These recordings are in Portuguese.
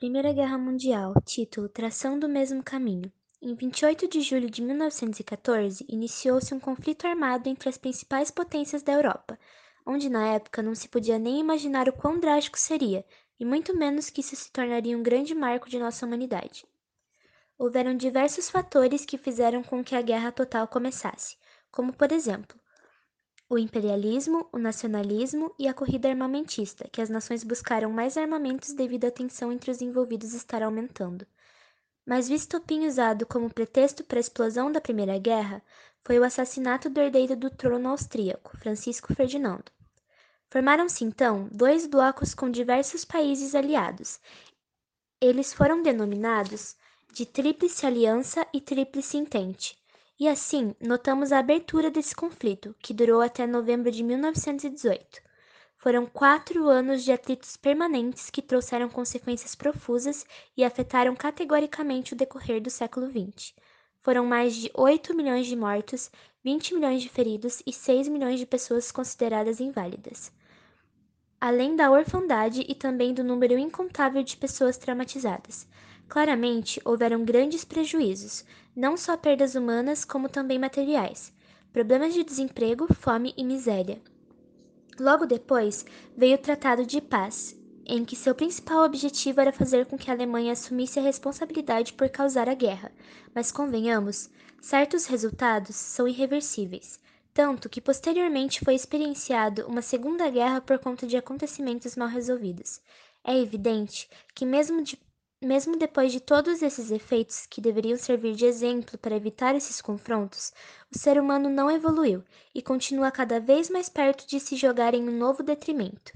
Primeira Guerra Mundial, título Tração do Mesmo Caminho. Em 28 de julho de 1914, iniciou-se um conflito armado entre as principais potências da Europa, onde na época não se podia nem imaginar o quão drástico seria, e muito menos que isso se tornaria um grande marco de nossa humanidade. Houveram diversos fatores que fizeram com que a guerra total começasse, como por exemplo, o imperialismo, o nacionalismo e a corrida armamentista, que as nações buscaram mais armamentos devido à tensão entre os envolvidos estar aumentando. Mas o estopim usado como pretexto para a explosão da Primeira Guerra foi o assassinato do herdeiro do trono austríaco, Francisco Ferdinando. Formaram-se então dois blocos com diversos países aliados. Eles foram denominados de Tríplice Aliança e Tríplice Entente, e assim, notamos a abertura desse conflito, que durou até novembro de 1918. Foram quatro anos de atritos permanentes que trouxeram consequências profusas e afetaram categoricamente o decorrer do século XX. Foram mais de 8 milhões de mortos, 20 milhões de feridos e 6 milhões de pessoas consideradas inválidas. Além da orfandade e também do número incontável de pessoas traumatizadas. Claramente, houveram grandes prejuízos, não só perdas humanas, como também materiais, problemas de desemprego, fome e miséria. Logo depois, veio o Tratado de Paz, em que seu principal objetivo era fazer com que a Alemanha assumisse a responsabilidade por causar a guerra, mas convenhamos, certos resultados são irreversíveis, tanto que posteriormente foi experienciado uma segunda guerra por conta de acontecimentos mal resolvidos. É evidente que, mesmo de mesmo depois de todos esses efeitos que deveriam servir de exemplo para evitar esses confrontos, o ser humano não evoluiu e continua cada vez mais perto de se jogar em um novo detrimento.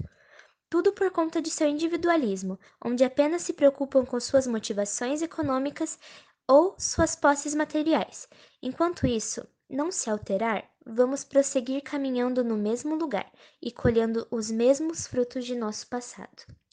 Tudo por conta de seu individualismo, onde apenas se preocupam com suas motivações econômicas ou suas posses materiais. Enquanto isso não se alterar, vamos prosseguir caminhando no mesmo lugar e colhendo os mesmos frutos de nosso passado.